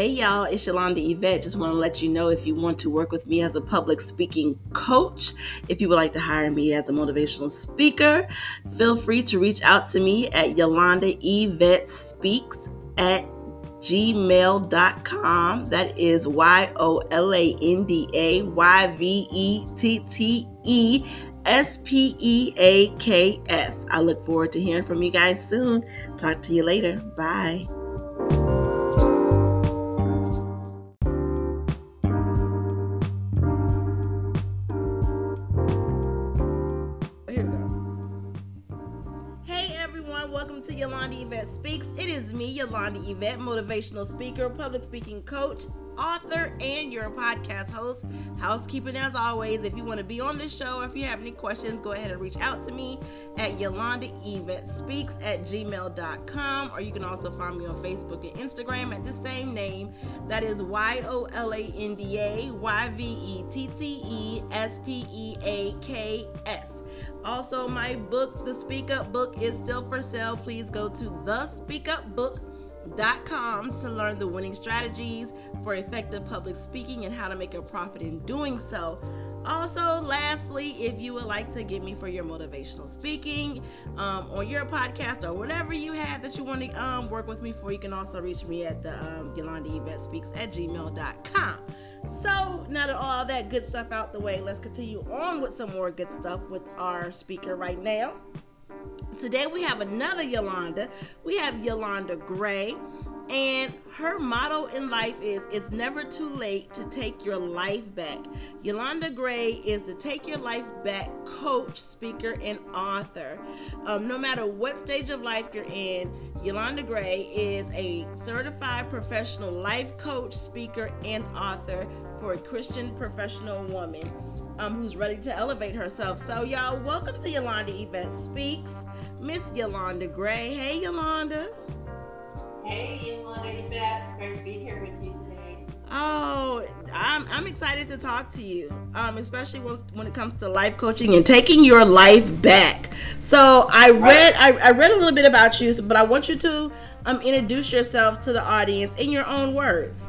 Hey y'all, it's Yolanda Yvette. Just want to let you know if you want to work with me as a public speaking coach, if you would like to hire me as a motivational speaker, feel free to reach out to me at Yolanda Yvette Speaks at gmail.com. That is Y O L A N D A Y V E T T E S P E A K S. I look forward to hearing from you guys soon. Talk to you later. Bye. Yolanda Yvette, motivational speaker, public speaking coach, author, and your podcast host. Housekeeping as always. If you want to be on this show, or if you have any questions, go ahead and reach out to me at Yolanda Yvette Speaks at gmail.com, or you can also find me on Facebook and Instagram at the same name. That is Y O L A N D A Y V E T T E S P E A K S. Also, my book, The Speak Up Book, is still for sale. Please go to thespeakupbook.com to learn the winning strategies for effective public speaking and how to make a profit in doing so. Also, lastly, if you would like to get me for your motivational speaking um, on your podcast or whatever you have that you want to um, work with me for, you can also reach me at the um, Yolanda Yvette Speaks at gmail.com. So, now that all that good stuff out the way, let's continue on with some more good stuff with our speaker right now. Today we have another Yolanda. We have Yolanda Gray. And her motto in life is it's never too late to take your life back. Yolanda Gray is the Take Your Life Back coach, speaker, and author. Um, no matter what stage of life you're in, Yolanda Gray is a certified professional life coach, speaker, and author for a Christian professional woman um, who's ready to elevate herself. So, y'all, welcome to Yolanda Yvette Speaks, Miss Yolanda Gray. Hey, Yolanda. Hey, Yolanda Yvette. It's great to be here with you today. Oh, I'm, I'm excited to talk to you, um, especially when, when it comes to life coaching and taking your life back. So I read I, I read a little bit about you, but I want you to um, introduce yourself to the audience in your own words.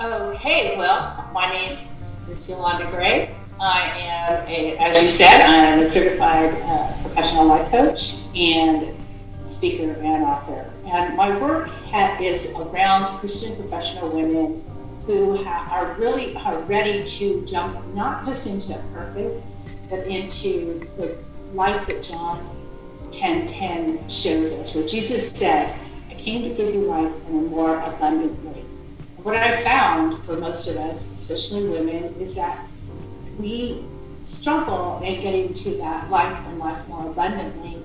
Okay, well, my name is Yolanda Gray. I am, a, as you said, I am a certified uh, professional life coach and speaker and author. And my work ha- is around Christian professional women who ha- are really are ready to jump not just into purpose, but into the life that John 10:10 10, shows us, where Jesus said, "I came to give you life in a more abundant way." What I found for most of us, especially women, is that we struggle in getting to that life and life more abundantly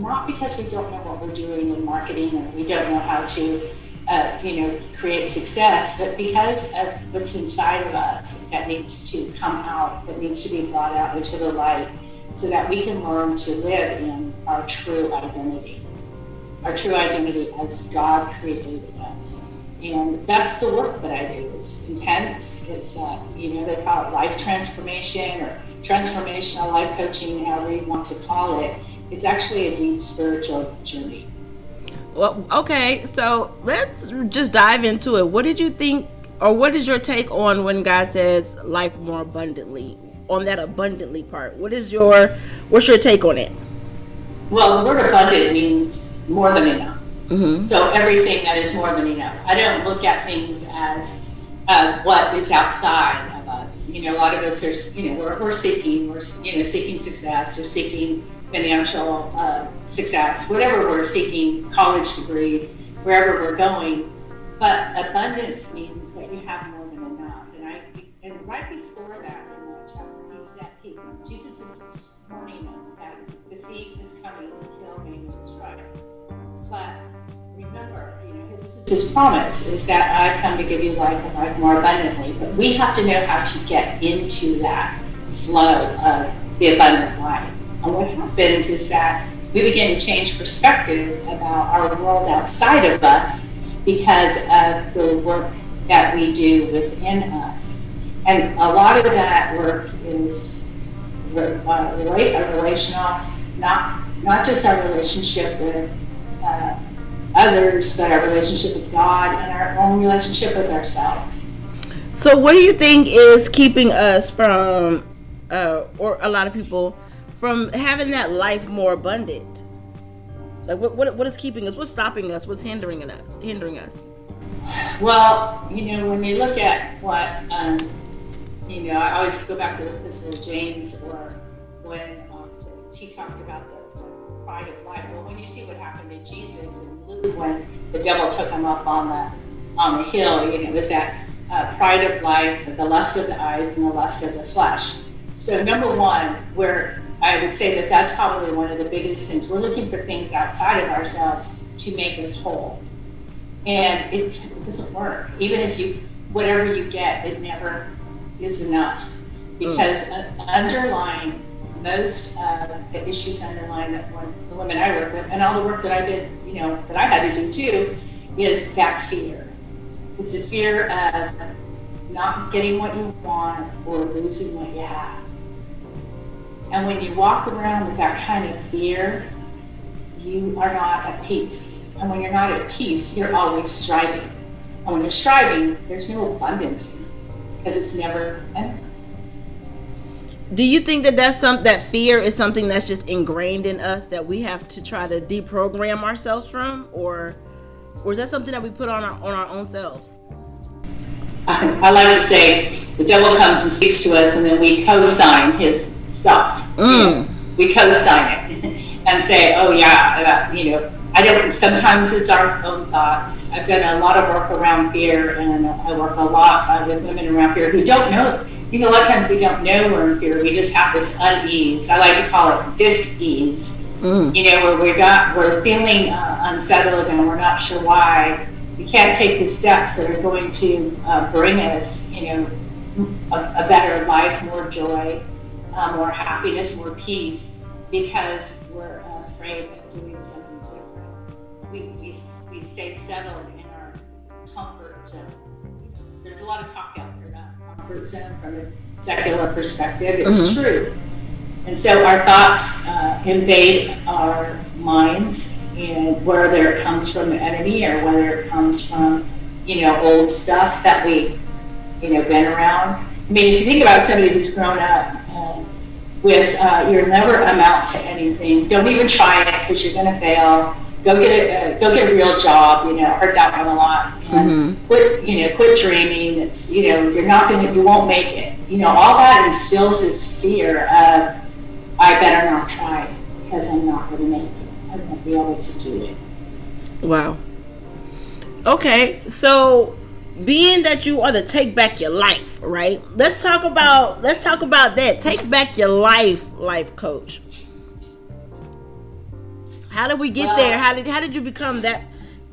not because we don't know what we're doing in marketing or we don't know how to, uh, you know, create success, but because of what's inside of us that needs to come out, that needs to be brought out into the light, so that we can learn to live in our true identity, our true identity as God created us. And that's the work that I do. It's intense. It's, uh, you know, they call it life transformation or transformational life coaching, however you want to call it it's actually a deep spiritual journey. Well, okay, so let's just dive into it. What did you think, or what is your take on when God says life more abundantly? On that abundantly part, what is your what's your take on it? Well, the word abundant means more than enough. Mm-hmm. So everything that is more than enough. I don't look at things as uh, what is outside of us. You know, a lot of us are, you know, we're, we're seeking, we're, you know, seeking success or seeking financial uh, success, whatever we're seeking, college degrees, wherever we're going. But abundance means that you have more than enough. And I and right before that in that chapter, he said, he, Jesus is warning us that the thief is coming to kill, me and destroy. But remember, you know, this is his promise is that I've come to give you life and life more abundantly. But we have to know how to get into that flow of the abundant life. And what happens is that we begin to change perspective about our world outside of us because of the work that we do within us. And a lot of that work is uh, relational, not not just our relationship with uh, others, but our relationship with God and our own relationship with ourselves. So, what do you think is keeping us from, uh, or a lot of people, from having that life more abundant? Like, what, what, what is keeping us? What's stopping us? What's hindering us? Hindering us? Well, you know, when you look at what, um, you know, I always go back to the Epistle of James, or when um, he talked about the, the pride of life. Well, when you see what happened to Jesus and when the devil took him up on the on the hill, you know, it was that uh, pride of life, the lust of the eyes, and the lust of the flesh. So, number one, where I would say that that's probably one of the biggest things. We're looking for things outside of ourselves to make us whole. And it, it doesn't work. Even if you, whatever you get, it never is enough. Because mm. underlying most of the issues underlying that one, the women I work with, and all the work that I did, you know, that I had to do too, is that fear. It's the fear of not getting what you want or losing what you have. And when you walk around with that kind of fear, you are not at peace. And when you're not at peace, you're always striving. And when you're striving, there's no abundance because it's never ending. Do you think that that's some that fear is something that's just ingrained in us that we have to try to deprogram ourselves from, or or is that something that we put on our on our own selves? I like to say the devil comes and speaks to us, and then we co-sign his stuff. Mm. We co-sign it and say, "Oh yeah, you know." I don't. Sometimes it's our own thoughts. I've done a lot of work around fear, and I work a lot with women around fear who don't know. You know, a lot of times we don't know we're in fear. We just have this unease. I like to call it dis-ease. Mm. You know, where we're not, we're feeling uh, unsettled and we're not sure why. We can't take the steps that are going to uh, bring us, you know, a, a better life, more joy, uh, more happiness, more peace, because we're uh, afraid of doing something different. We, we, we stay settled in our comfort zone. There's a lot of talk out there comfort zone from a secular perspective. It's mm-hmm. true. And so our thoughts uh, invade our minds, and whether it comes from the enemy or whether it comes from, you know, old stuff that we, you know, been around. I mean, if you think about somebody who's grown up with uh, you'll never amount to anything. Don't even try it because you're going to fail. Go get a go get a real job. You know, heard that one a lot. And mm-hmm. quit you know quit dreaming. It's you know you're not to you won't make it. You know all that instills this fear of I better not try because I'm not going to make it. I won't be able to do it. Wow. Okay, so being that you are the take back your life, right? Let's talk about let's talk about that. Take back your life, life coach. How did we get well, there? How did how did you become that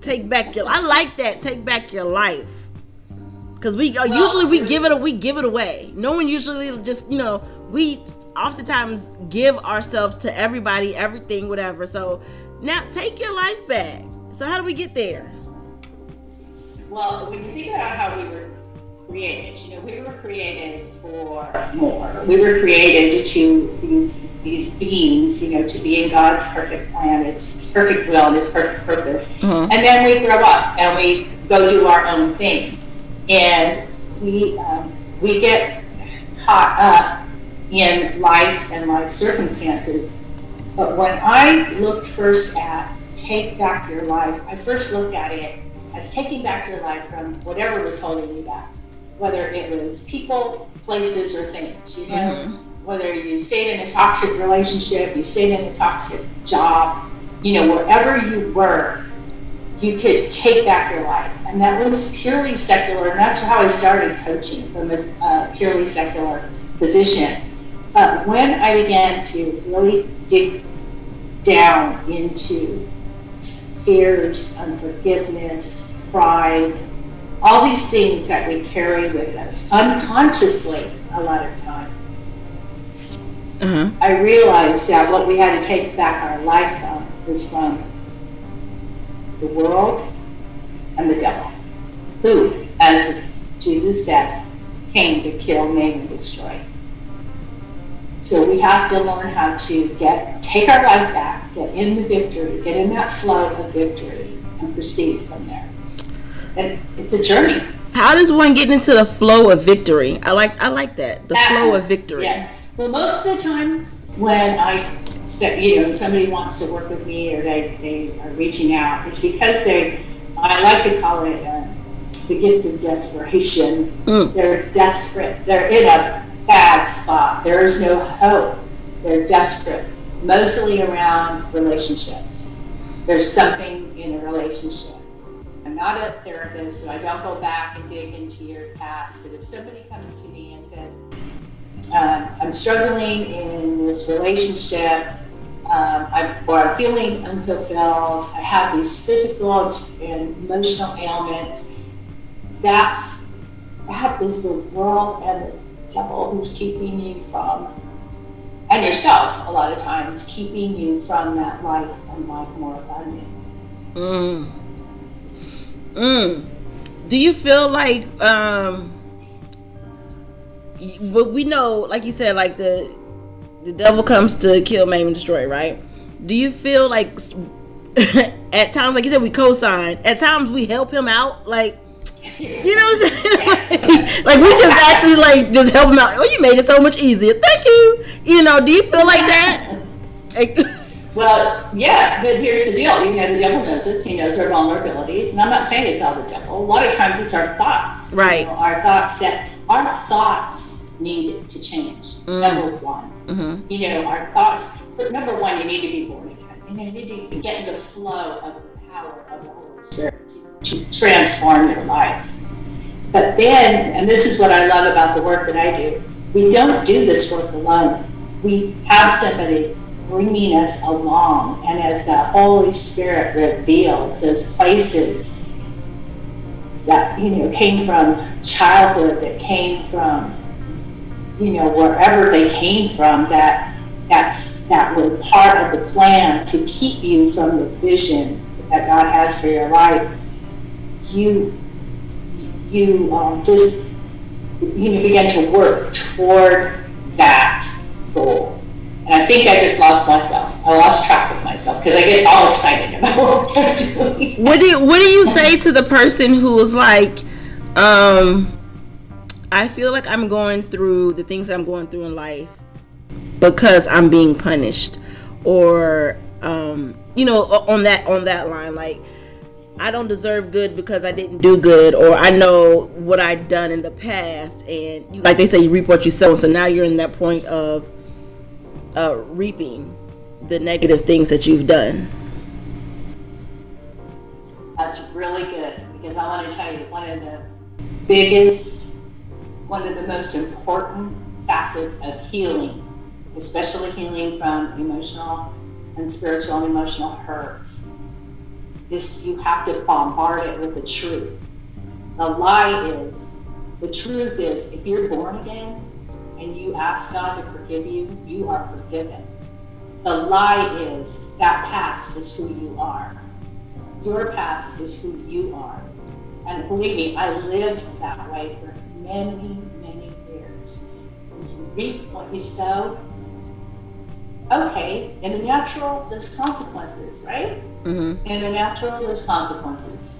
take back your I like that take back your life. Cuz we uh, well, usually we give it we give it away. No one usually just, you know, we oftentimes give ourselves to everybody, everything, whatever. So now take your life back. So how do we get there? Well, when you think about how we were created, you know, we were created for more. We were created to these these beings, you know, to be in God's perfect plan, His perfect will, and His perfect purpose. Mm-hmm. And then we grow up and we go do our own thing, and we um, we get caught up in life and life circumstances. But when I looked first at take back your life, I first looked at it as taking back your life from whatever was holding you back, whether it was people, places, or things. You know, mm-hmm. whether you stayed in a toxic relationship, you stayed in a toxic job, you know, wherever you were, you could take back your life. And that was purely secular, and that's how I started coaching from a uh, purely secular position. But when I began to really dig down into fears, unforgiveness, pride, all these things that we carry with us unconsciously a lot of times. Uh-huh. I realized that what we had to take back our life from was from the world and the devil, who, as Jesus said, came to kill, maim, and destroy. So we have to learn how to get take our life back, get in the victory, get in that flow of victory, and proceed from there. And it's a journey. How does one get into the flow of victory? I like I like that the flow of victory. Yeah. Well, most of the time when I say, you know, somebody wants to work with me or they, they are reaching out, it's because they, I like to call it uh, the gift of desperation. Mm. They're desperate. They're in a bad spot. There is no hope. They're desperate, mostly around relationships. There's something in a relationship. Not a therapist, so I don't go back and dig into your past. But if somebody comes to me and says, um, I'm struggling in this relationship, um, I'm, or I'm feeling unfulfilled, I have these physical and emotional ailments, that's that is the world and the devil who's keeping you from and yourself a lot of times keeping you from that life and life more abundant mm. Mm. do you feel like um but we know like you said like the the devil comes to kill maim and destroy right do you feel like at times like you said we co-sign at times we help him out like you know what I'm saying? like, like, we just actually like just help him out. Oh, you made it so much easier. Thank you. You know, do you feel like that? well, yeah, but here's the deal. You know, the devil knows us. He knows our vulnerabilities, and I'm not saying it's all the devil. A lot of times it's our thoughts. Right. You know, our thoughts that our thoughts need to change. Mm. Number one. Mm-hmm. You know, our thoughts. For, number one, you need to be born again. You, you need to get the flow of the power of the Holy Spirit to transform your life. But then, and this is what I love about the work that I do, we don't do this work alone. We have somebody bringing us along. And as the Holy Spirit reveals those places that, you know, came from childhood, that came from, you know, wherever they came from, that that's that were part of the plan to keep you from the vision that God has for your life you you um, just you know begin to work toward that goal. And I think I just lost myself. I lost track of myself because I get all excited about what I'm doing. What do you, what do you say to the person who was like, um, I feel like I'm going through the things I'm going through in life because I'm being punished, or um, you know, on that on that line, like I don't deserve good because I didn't do good, or I know what I've done in the past, and like they say, you reap what you sow. So now you're in that point of uh, reaping the negative things that you've done. That's really good because I want to tell you one of the biggest, one of the most important facets of healing, especially healing from emotional and spiritual and emotional hurts is you have to bombard it with the truth. The lie is, the truth is, if you're born again and you ask God to forgive you, you are forgiven. The lie is that past is who you are. Your past is who you are. And believe me, I lived that way for many, many years. You reap what you sow. Okay, in the natural, there's consequences, right? Mm-hmm. In the natural, there's consequences.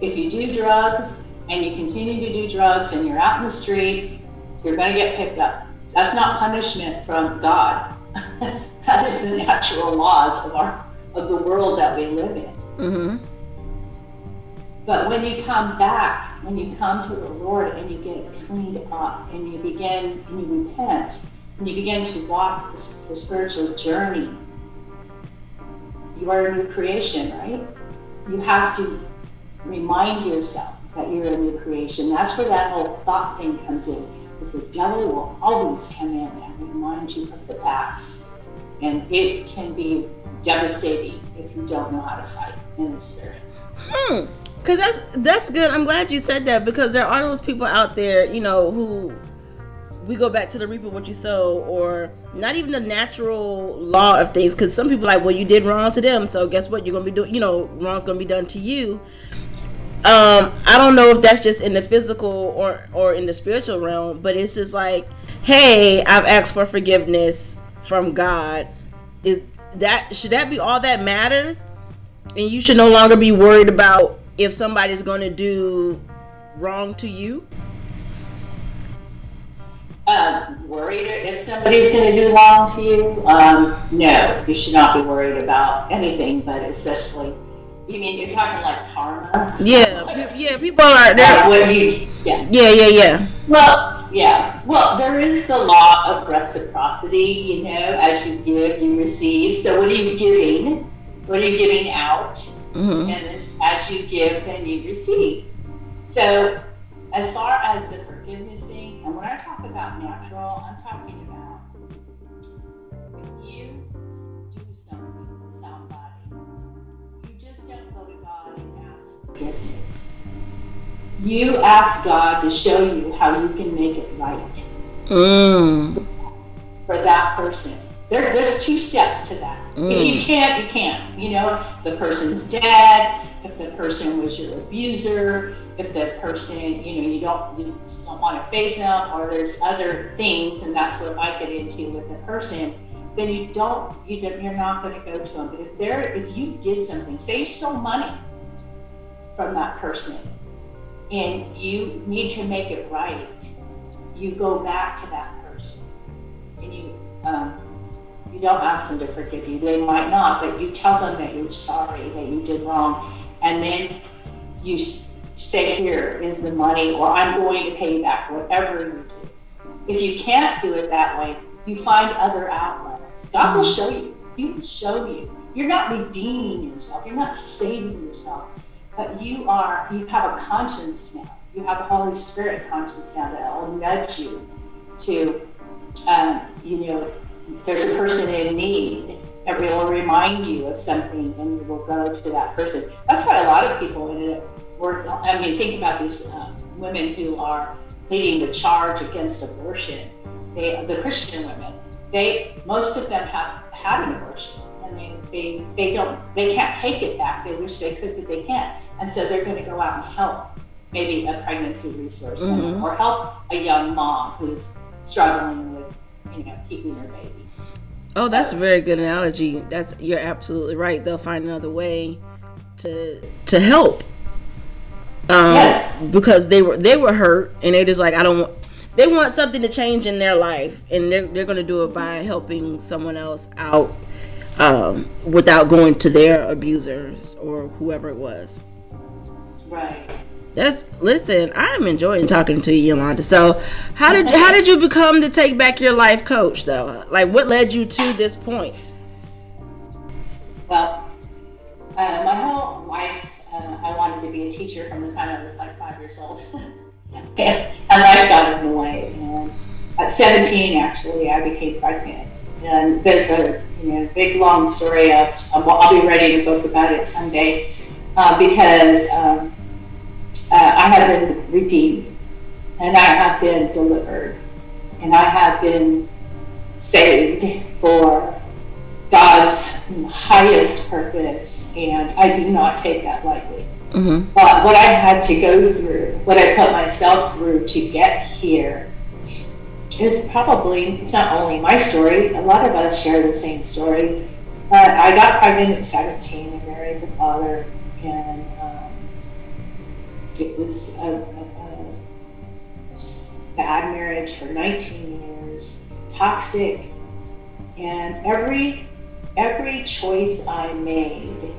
If you do drugs and you continue to do drugs and you're out in the streets, you're going to get picked up. That's not punishment from God. that is the natural laws of our of the world that we live in. Mm-hmm. But when you come back, when you come to the Lord and you get cleaned up and you begin and you repent and you begin to walk the, the spiritual journey you are a new creation, right? You have to remind yourself that you're a new creation. That's where that whole thought thing comes in. Because the devil will always come in and remind you of the past. And it can be devastating if you don't know how to fight in the spirit. Hmm. Because that's that's good. I'm glad you said that because there are those people out there, you know, who we go back to the reaper what you sow, or not even the natural law of things. Because some people like, well, you did wrong to them, so guess what? You're gonna be doing, you know, wrong's gonna be done to you. Um, I don't know if that's just in the physical or or in the spiritual realm, but it's just like, hey, I've asked for forgiveness from God. Is that should that be all that matters? And you should no longer be worried about if somebody's going to do wrong to you. Uh, worried if somebody's going to do wrong to you? Um, no, you should not be worried about anything, but especially. You mean you're talking like karma? Yeah, yeah. People are. Yeah, what you, yeah. Yeah, yeah, yeah. Well, yeah. Well, there is the law of reciprocity. You know, as you give, you receive. So, what are you giving? What are you giving out? Mm-hmm. And this, as you give, then you receive. So, as far as the forgiveness thing, and when I talk about natural, I'm talking about forgiveness. You ask God to show you how you can make it right mm. for that person. There, there's two steps to that. Mm. If you mm. can't, you can't. You know, if the person's dead, if the person was your abuser, if the person, you know, you don't you don't want to face them, or there's other things, and that's what I get into with the person, then you don't, you don't you're not going to go to them. But if they're, if you did something, say you stole money from that person, and you need to make it right, you go back to that person, and you. Um, you don't ask them to forgive you. They might not, but you tell them that you're sorry, that you did wrong, and then you say, Here is the money, or I'm going to pay you back, whatever you do. If you can't do it that way, you find other outlets. God will show you. He will show you. You're not redeeming yourself, you're not saving yourself, but you are, you have a conscience now. You have a Holy Spirit conscience now that will nudge you to, um, you know, there's a person in need, it will remind you of something and you will go to that person. That's why a lot of people ended up work. I mean, think about these uh, women who are leading the charge against abortion. They, the Christian women, they, most of them have had an abortion. I mean, they, they don't, they can't take it back. They wish they could, but they can't. And so they're going to go out and help maybe a pregnancy resource mm-hmm. or help a young mom who's struggling with, you know, keeping her baby. Oh, that's a very good analogy. That's you're absolutely right. They'll find another way to to help. Um, yes. Because they were they were hurt and they just like I don't want. They want something to change in their life, and they're they're going to do it by helping someone else out um, without going to their abusers or whoever it was. Right. That's listen. I'm enjoying talking to you, Yolanda. So, how did how did you become the Take Back Your Life coach, though? Like, what led you to this point? Well, uh, my whole life, uh, I wanted to be a teacher from the time I was like five years old, and life got in the way. And at 17, actually, I became pregnant. And there's a you know big long story. Of, I'll be writing a book about it someday uh, because. Um, uh, I have been redeemed and I have been delivered and I have been saved for God's highest purpose, and I do not take that lightly. Mm-hmm. But what I had to go through, what I put myself through to get here, is probably, it's not only my story, a lot of us share the same story. But I got pregnant at 17 and married the father, and it was a, a, a bad marriage for 19 years, toxic, and every every choice I made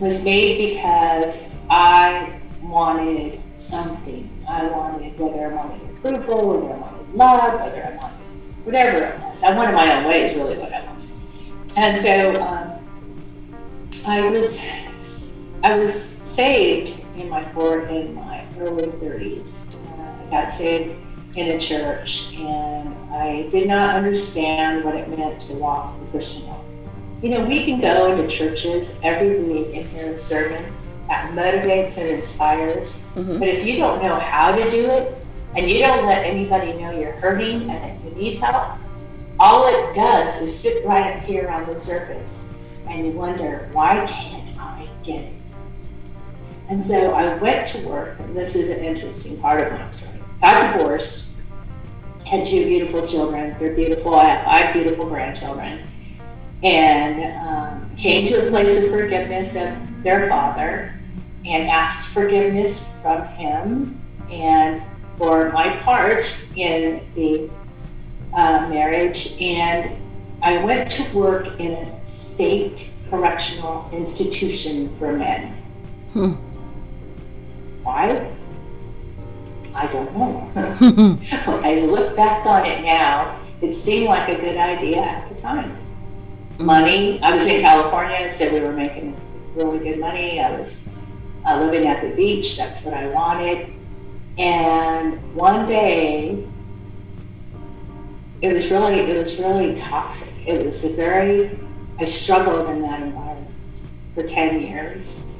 was made because I wanted something. I wanted whether I wanted approval, whether I wanted love, whether I wanted whatever it was. I wanted my own way is really what I wanted. And so um, I was I was saved in my four in my early 30s. Uh, I got saved in a church, and I did not understand what it meant to walk the Christian walk. You know, we can go into churches every week and hear a sermon that motivates and inspires, mm-hmm. but if you don't know how to do it, and you don't let anybody know you're hurting and that you need help, all it does is sit right up here on the surface, and you wonder, why can't I get it? And so I went to work, and this is an interesting part of my story. Got divorced, had two beautiful children. They're beautiful. I have five beautiful grandchildren. and um, came to a place of forgiveness of their father and asked forgiveness from him and for my part in the uh, marriage. And I went to work in a state correctional institution for men. Hmm. Why? I don't know. I look back on it now, it seemed like a good idea at the time. Money, I was in California, so we were making really good money. I was uh, living at the beach, that's what I wanted. And one day, it was really, it was really toxic. It was a very, I struggled in that environment for 10 years.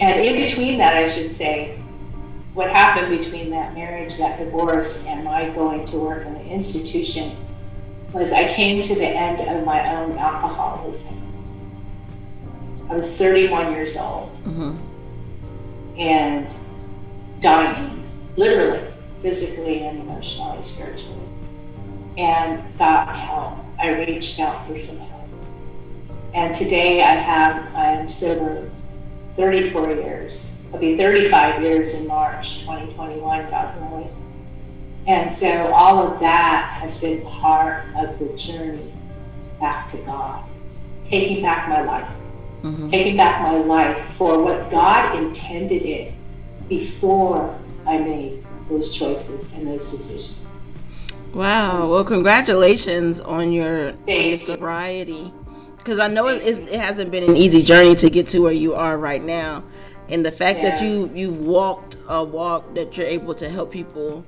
And in between that, I should say, what happened between that marriage, that divorce, and my going to work in the institution was I came to the end of my own alcoholism. I was 31 years old mm-hmm. and dying, literally, physically and emotionally, spiritually, and got help. I reached out for some help. And today I have, I'm sober 34 years. I'll be 35 years in March 2021, God willing. And so all of that has been part of the journey back to God, taking back my life, mm-hmm. taking back my life for what God intended it before I made those choices and those decisions. Wow. Well, congratulations on your, your sobriety. Because I know it, it hasn't been an easy journey to get to where you are right now. And the fact yeah. that you, you've walked a walk that you're able to help people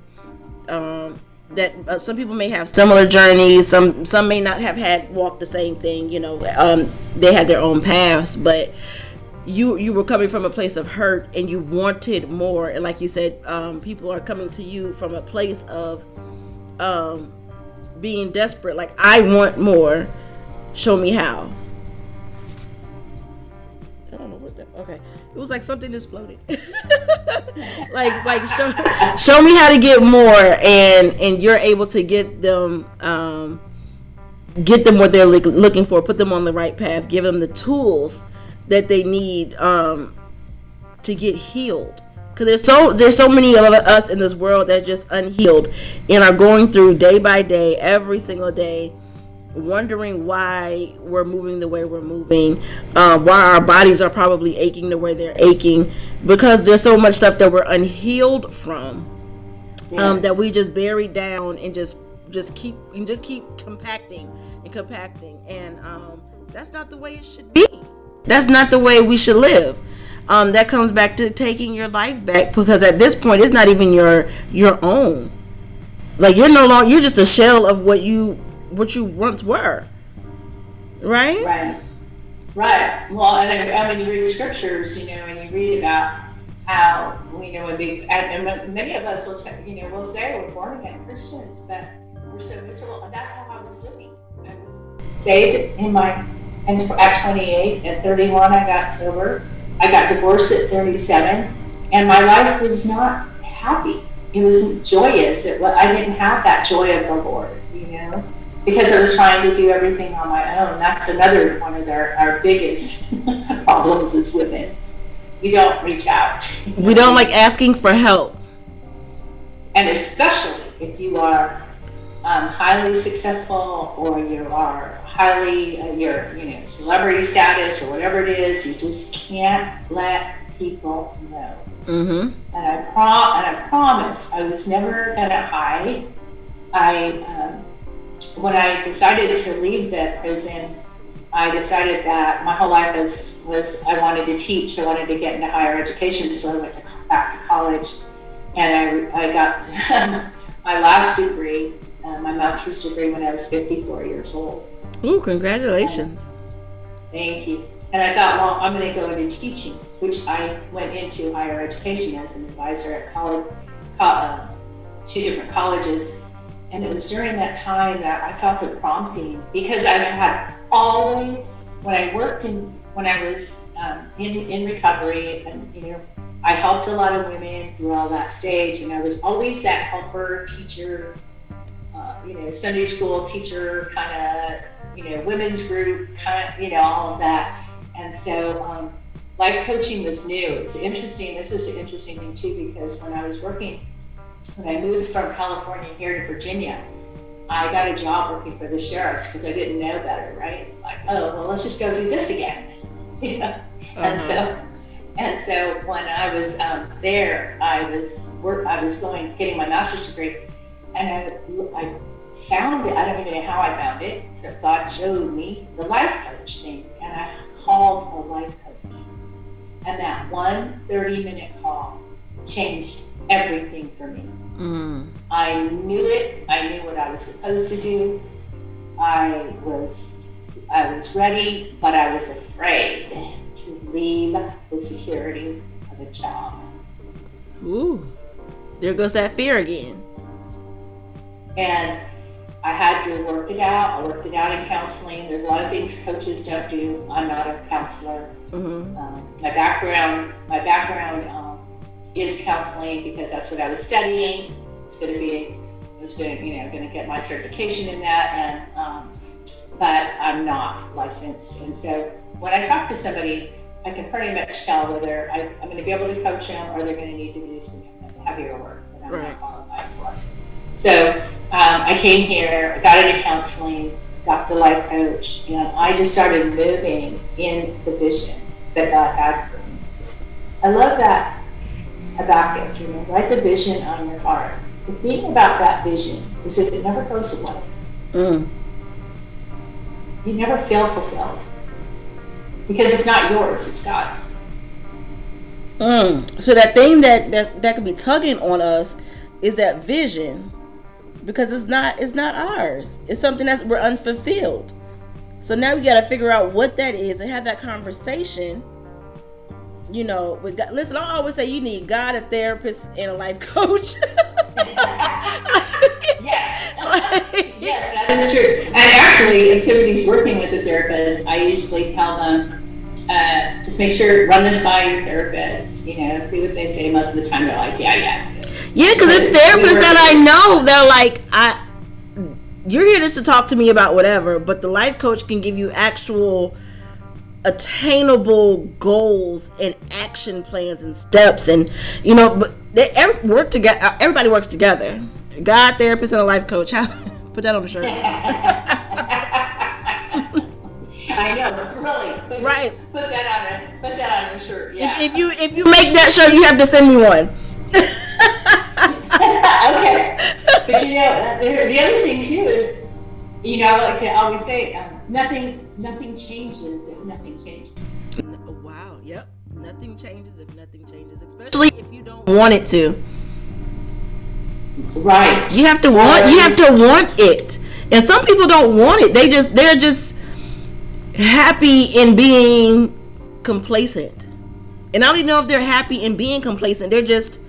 um, that uh, some people may have similar journeys some some may not have had walked the same thing you know um, they had their own paths but you you were coming from a place of hurt and you wanted more and like you said um, people are coming to you from a place of um, being desperate like i want more show me how. I don't know what that okay. It was like something floated like like show show me how to get more and and you're able to get them um get them what they're looking for put them on the right path give them the tools that they need um to get healed. Because there's so there's so many of us in this world that just unhealed and are going through day by day every single day wondering why we're moving the way we're moving, uh, why our bodies are probably aching the way they're aching, because there's so much stuff that we're unhealed from um, that we just bury down and just just keep and just keep compacting and compacting, and um, that's not the way it should be. That's not the way we should live. Um, that comes back to taking your life back because at this point it's not even your your own. Like you're no longer you're just a shell of what you what you once were. Right? Right. Right. Well, and I mean, you read scriptures, you know, and you read about how you know we and many of us will, t- you know, will say we're born again Christians, but we're so miserable, and that's how I was living. I was saved in my and at 28, at 31, I got sober. I got divorced at 37, and my life was not happy. It wasn't joyous. It, I didn't have that joy of the Lord, you know because I was trying to do everything on my own. That's another one of our, our biggest problems is women. We don't reach out. We don't like asking for help. And especially if you are um, highly successful or you are highly, uh, you're, you know, celebrity status or whatever it is, you just can't let people know. Mm-hmm. And I prom- and I promised I was never gonna hide. I um, when I decided to leave the prison, I decided that my whole life was, was I wanted to teach, I wanted to get into higher education, so I went to, back to college, and I, I got my last degree, uh, my master's degree, when I was 54 years old. Ooh, congratulations! And thank you. And I thought, well, I'm going to go into teaching, which I went into higher education as an advisor at college, uh, two different colleges and it was during that time that I felt a prompting because I had always, when I worked in, when I was um, in, in recovery, and you know, I helped a lot of women through all that stage, and I was always that helper, teacher, uh, you know, Sunday school teacher kind of, you know, women's group, kind of, you know, all of that. And so um, life coaching was new. It was interesting. This was an interesting thing too because when I was working, when I moved from California here to Virginia, I got a job working for the sheriffs because I didn't know better, right? It's like, oh, well, let's just go do this again, you know. Uh-huh. And so, and so when I was um, there, I was work, I was going getting my master's degree, and I, I found it. I don't even know how I found it. So God showed me the life coach thing, and I called a life coach, and that one 30 minute call changed everything for me. Mm. I knew it. I knew what I was supposed to do. I was I was ready, but I was afraid to leave the security of a job. Ooh, there goes that fear again. And I had to work it out. I worked it out in counseling. There's a lot of things coaches don't do. I'm not a counselor. Mm-hmm. Um, my background, my background um, is counseling because that's what I was studying. It's going to be, I was going, you know, going to get my certification in that, and um, but I'm not licensed. And so when I talk to somebody, I can pretty much tell whether I, am going to be able to coach them or they're going to need to do some heavier work that I'm right. not qualified for. So um, I came here, got into counseling, got the life coach, and I just started moving in the vision that God had for me. I love that Habakkuk, you know, write the vision on your heart. The thing about that vision is that it never goes away. Mm. You never feel fulfilled because it's not yours; it's God's. Mm. So that thing that that that could be tugging on us is that vision, because it's not it's not ours. It's something that's we're unfulfilled. So now we got to figure out what that is and have that conversation you know, with God. Listen, I always say you need God, a therapist, and a life coach. yes. yes, that is true. And actually, if somebody's working with a therapist, I usually tell them, uh, just make sure run this by your therapist. You know, see what they say. Most of the time, they're like, yeah, yeah. Yeah, because it's therapists that I know. They're like, I. You're here just to talk to me about whatever, but the life coach can give you actual attainable goals and action plans and steps and you know but they work together everybody works together god therapist and a life coach how put that on the shirt I know, really. Put, right. Put that on a put that on your shirt. Yeah. If, if you if you make that shirt, you have to send me one. okay. But you know, the, the other thing too is, you know, I like to always say, um, nothing nothing changes if nothing changes. Oh, wow. Yep. Nothing changes if nothing changes, especially if you don't want it to. Right. You have to want. You have to want it, and some people don't want it. They just they're just happy in being complacent. And I don't even know if they're happy in being complacent. They're just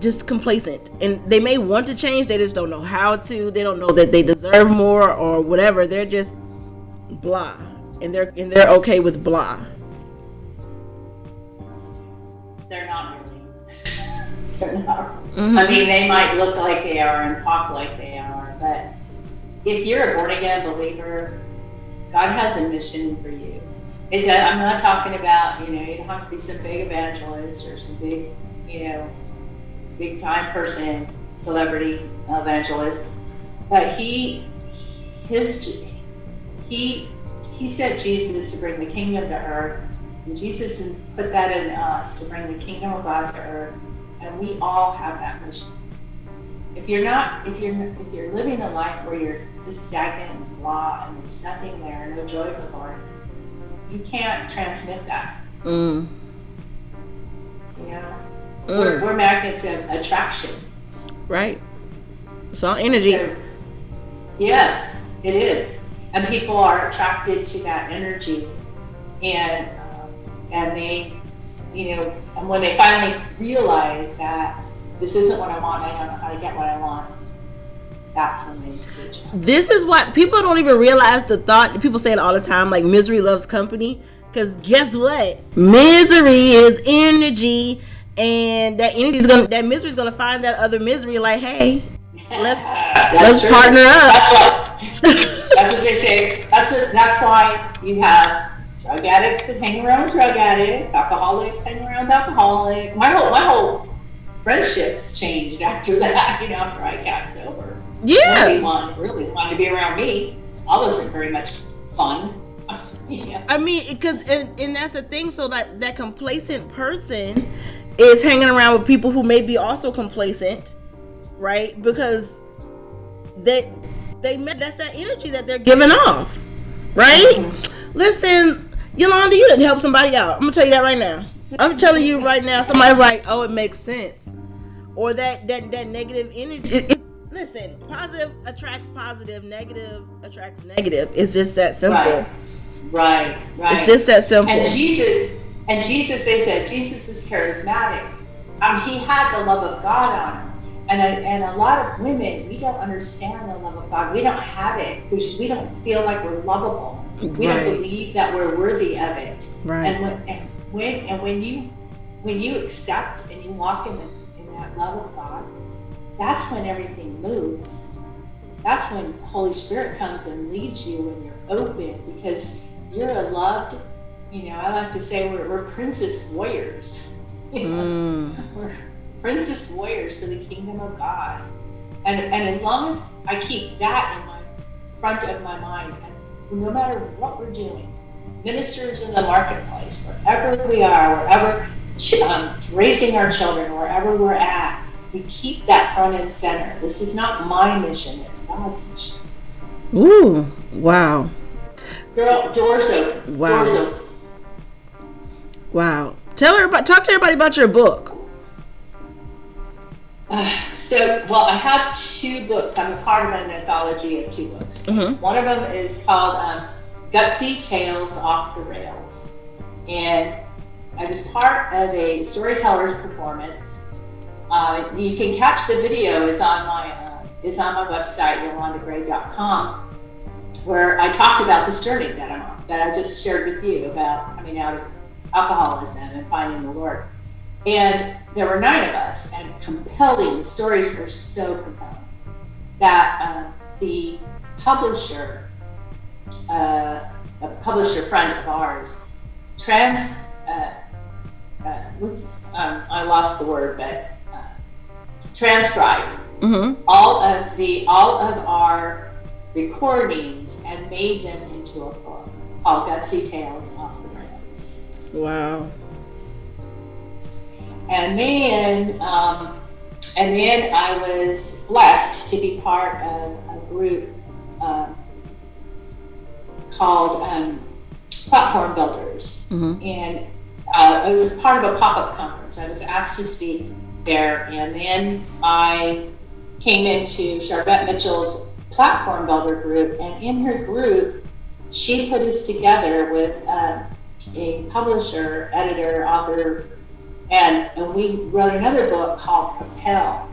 just complacent. And they may want to change, they just don't know how to. They don't know that they deserve more or whatever. They're just blah. And they're and they're okay with blah. They're not really. they're not. Mm-hmm. I mean, they might look like they are and talk like they are, but if you're a born again believer, God has a mission for you. It does, I'm not talking about, you know, you don't have to be some big evangelist or some big, you know, big time person, celebrity evangelist. But he, his, he, he sent Jesus to bring the kingdom to earth. And Jesus put that in us to bring the kingdom of God to earth. And we all have that mission. If you're not, if you're, if you're living a life where you're just stagnant and blah, and there's nothing there, no joy of the Lord, you can't transmit that. Mm. You know, mm. we're, we're magnets of attraction. Right. It's all energy. So, yes, it is, and people are attracted to that energy, and um, and they, you know, and when they finally realize that this isn't what I want, I don't know how to get what I want that's when they reach out. This is what people don't even realize the thought. People say it all the time, like misery loves company. Because guess what? Misery is energy, and that energy gonna, that misery is gonna find that other misery. Like, hey, let's let's true. partner up. That's what that's what they say. That's what that's why you have drug addicts that hang around drug addicts, alcoholics hang around alcoholics. My whole my whole friendships changed after that. You know, after I got sober. Yeah. Nobody wanted, really wanted to be around me. I wasn't very much fun. yeah. I mean, because and, and that's the thing. So that that complacent person is hanging around with people who may be also complacent, right? Because they they met that's that energy that they're giving off, right? Mm-hmm. Listen, Yolanda, you didn't help somebody out. I'm gonna tell you that right now. I'm telling you right now. Somebody's like, oh, it makes sense, or that that that negative energy. It, it, listen, positive attracts positive, negative attracts negative. It's just that simple. Right. Right. Right. It's just that simple. And Jesus, and Jesus, they said Jesus was charismatic. Um, he had the love of God on him. And a, and a lot of women, we don't understand the love of God. We don't have it because we don't feel like we're lovable. We right. don't believe that we're worthy of it. Right. And when and when and when you when you accept and you walk in, the, in that love of God, that's when everything moves. That's when Holy Spirit comes and leads you when you're open because you're a loved. You know, I like to say we're, we're princess warriors. You know? mm. We're princess warriors for the kingdom of God. And and as long as I keep that in my front of my mind, and no matter what we're doing, ministers in the marketplace, wherever we are, wherever um, raising our children, wherever we're at, we keep that front and center. This is not my mission, it's God's mission. Ooh, wow. Girl, doors open. Wow. Doors open. Wow. Tell her about talk to everybody about your book. Uh, so, well, I have two books. I'm a part of an anthology of two books. Mm-hmm. One of them is called um, Gutsy Tales Off the Rails. And I was part of a storyteller's performance uh, you can catch the video is on my uh, is on my website yolandagray.com, where I talked about this journey that I'm on, that I just shared with you about coming out of alcoholism and finding the Lord. And there were nine of us, and compelling the stories are so compelling that uh, the publisher, uh, a publisher friend of ours, trans. Uh, uh, was, um, I lost the word, but transcribed mm-hmm. all of the all of our recordings and made them into a book called Gutsy Tales Off the Rails. Wow. And then, um, and then I was blessed to be part of a group um, called um, Platform Builders, mm-hmm. and uh, I was part of a pop-up conference. I was asked to speak there. And then I came into Sharvette Mitchell's platform builder group, and in her group, she put us together with uh, a publisher, editor, author, and, and we wrote another book called Propel.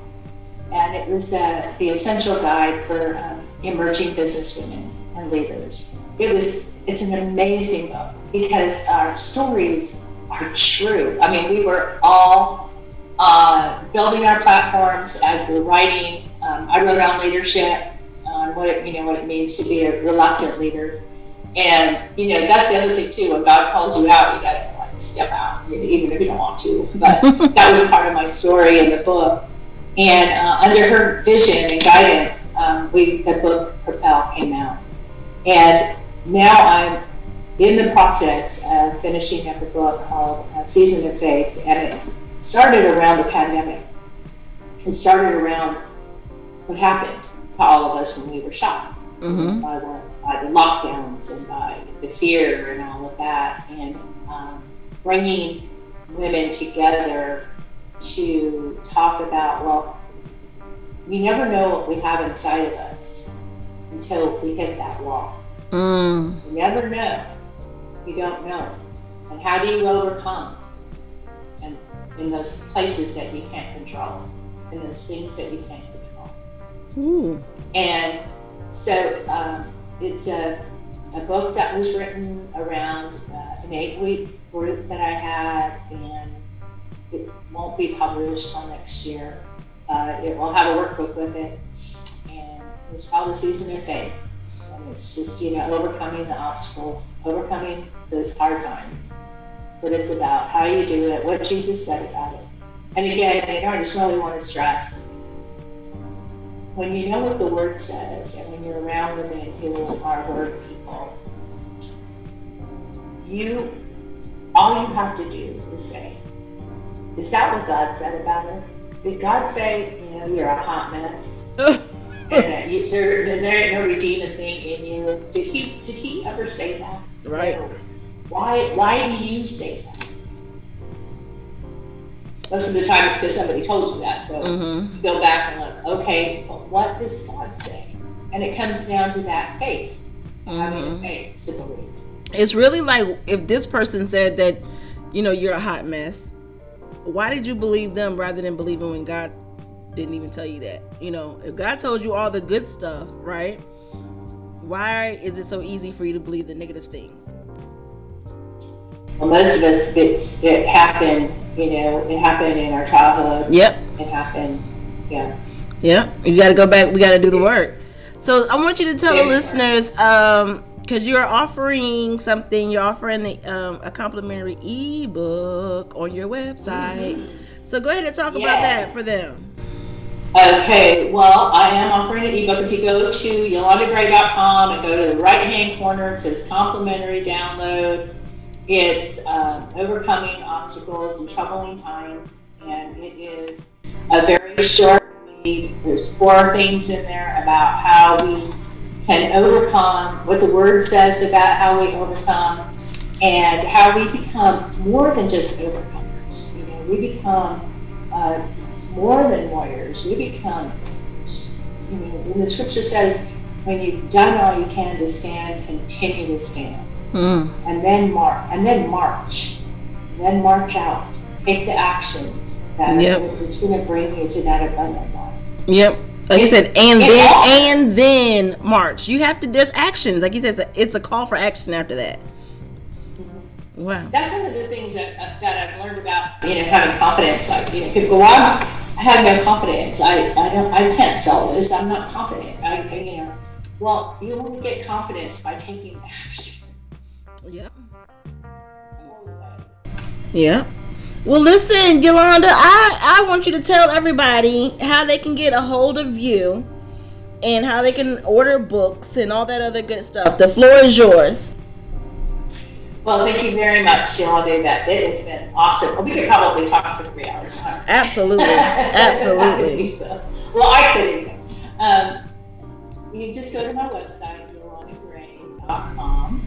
And it was the, the essential guide for um, emerging businesswomen and leaders. It was it's an amazing book because our stories are true. I mean, we were all uh, building our platforms as we're writing. Um, I wrote on leadership, on what it, you know what it means to be a reluctant leader, and you know that's the other thing too. When God calls you out, you gotta like step out, even if you don't want to. But that was a part of my story in the book. And uh, under her vision and guidance, um, we the book Propel came out, and now I'm in the process of finishing up a book called uh, Season of Faith, and it started around the pandemic. It started around what happened to all of us when we were shocked mm-hmm. by, the, by the lockdowns and by the fear and all of that, and um, bringing women together to talk about, well, we never know what we have inside of us until we hit that wall. Mm. We never know. We don't know. And how do you overcome? And in those places that you can't control, in those things that you can't control. Ooh. And so um, it's a, a book that was written around uh, an eight week group that I had, and it won't be published till next year. Uh, it will have a workbook with it, and it's called the Season of Faith. And it's just you know overcoming the obstacles, overcoming those hard times. That's what it's about. How you do it, what Jesus said about it. And again, you know, I just really want to stress when you know what the word says, and when you're around women who are word people, you all you have to do is say, "Is that what God said about us? Did God say, you know, you're a hot mess?" and that you, there, there ain't no redeeming thing in you. Did he? Did he ever say that? Right. Why? Why do you say that? Most of the time, it's because somebody told you that. So Mm-hmm. you go back and look. Okay, but what does God say? And it comes down to that faith, to having faith to believe. It's really like if this person said that, you know, you're a hot mess. Why did you believe them rather than believing when God didn't even tell you that? You know, if God told you all the good stuff, right? Why is it so easy for you to believe the negative things? Well, most of us, it, it happened. You know, it happened in our childhood. Yep. It happened. Yeah. Yep. You got to go back. We got to do the work. So I want you to tell the listeners, um, because you're offering something. You're offering the, um, a complimentary ebook on your website. So go ahead and talk about that for them. Okay, well, I am offering an ebook. If you go to yolandagray.com and go to the right hand corner, it says complimentary download. It's um, overcoming obstacles and troubling times, and it is a very short read. There's four things in there about how we can overcome, what the word says about how we overcome, and how we become more than just overcomers. You know, we become uh, more than warriors. We become, you know, when the scripture says, when you've done all you can to stand, continue to stand, Mm. and then march, and then march, then march out. Take the actions that Yep. is going to bring you to that abundant life. Yep. Like I It- said, and then all- and then march. You have to. There's actions. Like you said, it's a, it's a call for action after that. Wow. That's one of the things that, uh, that I've learned about, you know, having confidence. Like, you know, people go, well, I'm, I have no confidence. I, I don't, I can't sell this. I'm not confident. I, I, you know, well, you only get confidence by taking action. Yep. Yep. Well, listen, Yolanda, I I want you to tell everybody how they can get a hold of you, and how they can order books and all that other good stuff. The floor is yours. Well, thank you very much, Yolanda. That it has been awesome. We could probably talk for three hours. Huh? Absolutely. Absolutely. So, well, I couldn't. Um, you just go to my website, yolandagray.com.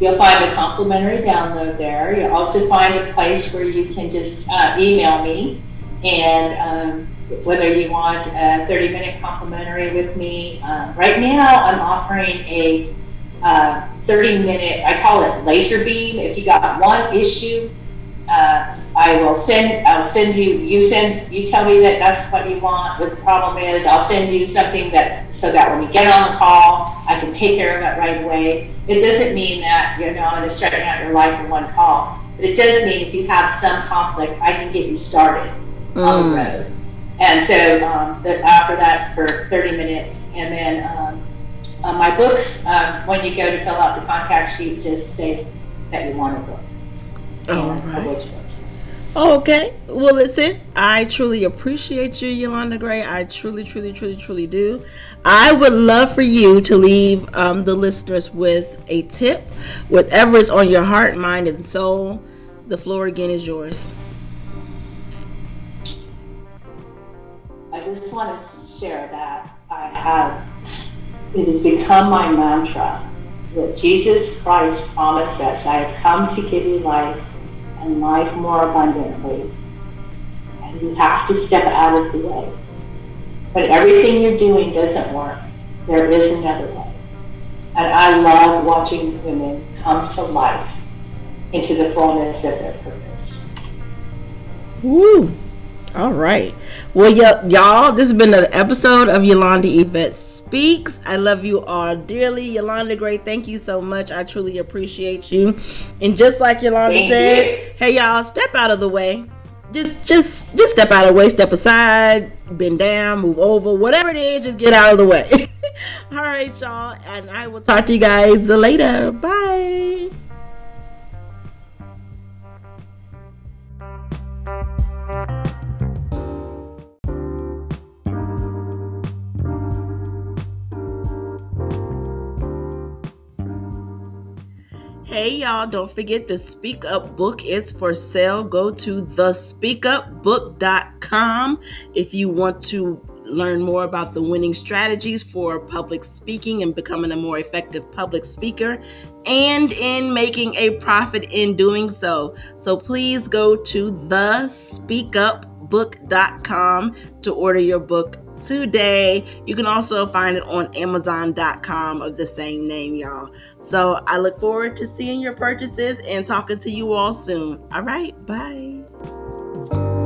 You'll find a complimentary download there. You'll also find a place where you can just uh, email me, and um, whether you want a 30-minute complimentary with me. Uh, right now, I'm offering a uh, 30-minute. I call it laser beam. If you got one issue, uh, I will send. I'll send you. You send. You tell me that that's what you want. What the problem is, I'll send you something that so that when we get on the call, I can take care of it right away. It doesn't mean that you know I'm going to straighten out your life in one call, but it does mean if you have some conflict, I can get you started on the Mm. road. And so um, the, after that for 30 minutes, and then um, uh, my books. Um, when you go to fill out the contact sheet, just say that you want a book. All and right. which book. Okay. Well, listen, I truly appreciate you, Yolanda Gray. I truly, truly, truly, truly do. I would love for you to leave um, the listeners with a tip, whatever is on your heart, mind, and soul. The floor again is yours. I just want to share that I have, it has become my mantra that Jesus Christ promised us, I have come to give you life and life more abundantly. And you have to step out of the way. But everything you're doing doesn't work. There is another way. And I love watching women come to life into the fullness of their purpose. Woo. All right. Well, y- y'all, this has been another episode of Yolanda Yvette Speaks. I love you all dearly. Yolanda Gray, thank you so much. I truly appreciate you. And just like Yolanda Thank said, you. hey, y'all, step out of the way. just just just step out of the way, step aside, bend down, move over, whatever it is, just get out of the way. All right, y'all, and I will talk to you guys later. Bye. Hey y'all, don't forget the Speak Up book is for sale. Go to thespeakupbook.com if you want to learn more about the winning strategies for public speaking and becoming a more effective public speaker and in making a profit in doing so. So please go to thespeakupbook.com to order your book today. You can also find it on Amazon.com of the same name, y'all. So I look forward to seeing your purchases and talking to you all soon. All right, bye.